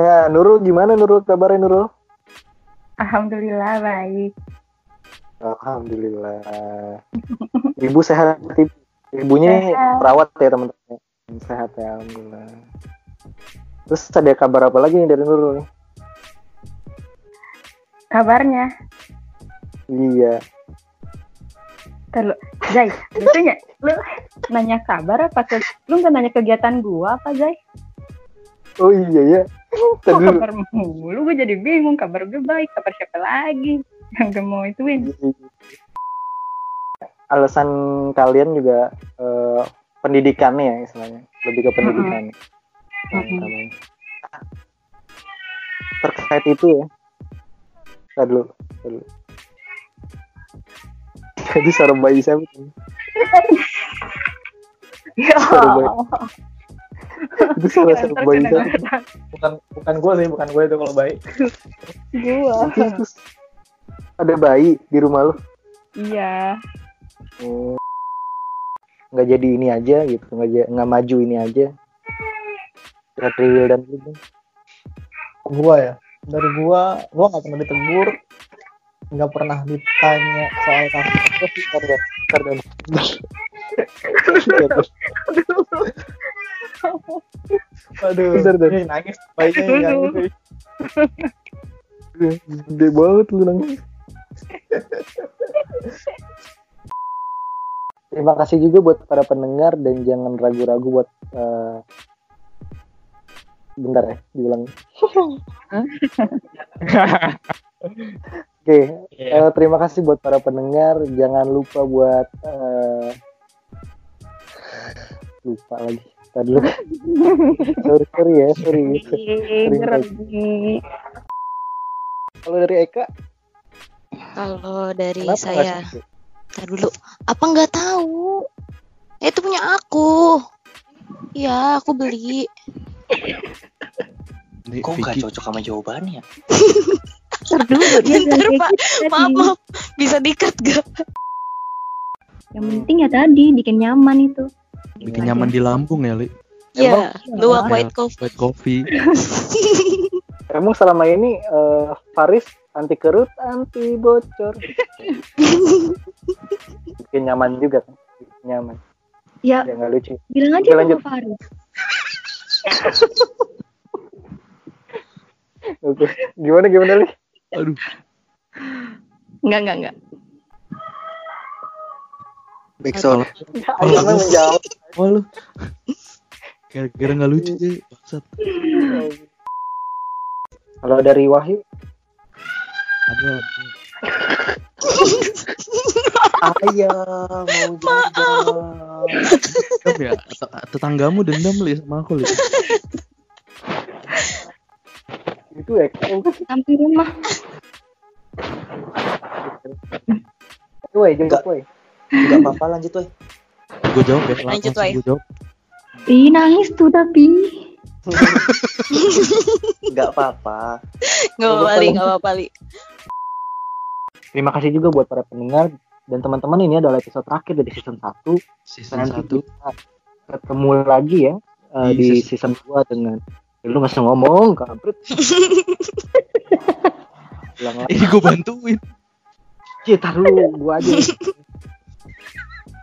Nah, Nurul gimana Nurul kabarnya Nurul? Alhamdulillah baik. Alhamdulillah. Ibu sehat ibu. Ibunya Sehat. perawat ya teman-teman. Sehat ya alhamdulillah. Terus ada kabar apa lagi nih dari Nurul? Kabarnya? Iya. Terus, Zai, biasanya lu nanya kabar apa ke lu nggak nanya kegiatan gua apa Zai? Oh iya ya. Kok kabar mulu gue jadi bingung kabar gue baik kabar siapa lagi yang gue mau ituin Alasan kalian juga eh, pendidikannya ya istilahnya. Lebih ke pendidikan. yang Mm-mm. utamanya. Terkait itu ya. Tadi dulu. Dulu. Jadi suara bayi saya ya Suara bayi. Itu suara suara Ntar bayi saya. kedengeran bukan bukan gue sih bukan gue itu kalau baik gua. Terus ada bayi di rumah lu? Iya. Oh. nggak jadi ini aja gitu nggak nggak maju ini aja. Real dan gitu. Gua ya? Dari gua gua nggak pernah ditegur. Nggak pernah ditanya soal kasus. Terus, ntar deh, deh. aduh Bentar, bentar. Ih, nangis bayinya Aduh. nangis gede banget lu nangis Terima kasih juga buat para pendengar dan jangan ragu-ragu buat eh, bentar ya diulang. Oke, Iya. Eh, terima kasih buat para pendengar. Jangan lupa buat eh, lupa lagi. Tadi dulu. sorry, sorry ya, sorry. Kalau dari Eka, Kalau dari kenapa saya? Ntar dulu. Apa nggak tahu? Eh, Itu punya aku. Iya, aku beli. Kok nggak cocok sama jawabannya? Ntar dulu dia Bentar, Pak. tadi. Maaf, maaf. Bisa dikat gak? Yang penting ya tadi bikin nyaman itu. Bikin nyaman di Lampung ya, Li. Iya, luwak Ya, white coffee. White coffee. Emang selama ini eh, Faris anti kerut, anti bocor. Bikin nyaman juga kan? Bikin nyaman. Ya Ya nggak lucu. bilang aja lanjut. sama Faris. Oke. Gimana gimana Li? Aduh, Enggak enggak enggak. Backsound. Ayo menjawab. oh lu. Kira-kira nggak lucu deh, bangsat. Kalau dari Wahyu, Ada. Ayah mau jajan. Dendam ya, Tet- tetanggamu dendam li sama aku li. itu Eka. Sampai rumah. Woi, jawab woi. Enggak apa-apa lanjut woi. Gue jawab ya, Lanjut, Wai. gue jawab. Ih nangis tuh tapi. Enggak apa-apa. Nggak apa-apa, Li. Nggak apa-apa, Li. Terima kasih juga buat para pendengar dan teman-teman ini adalah episode terakhir dari season 1. Season Nanti 1. kita ketemu lagi ya eh, Di di season- season 2 dengan lu nggak usah ngomong kampret. Ini gue bantuin. Cih, tar lu gua aja.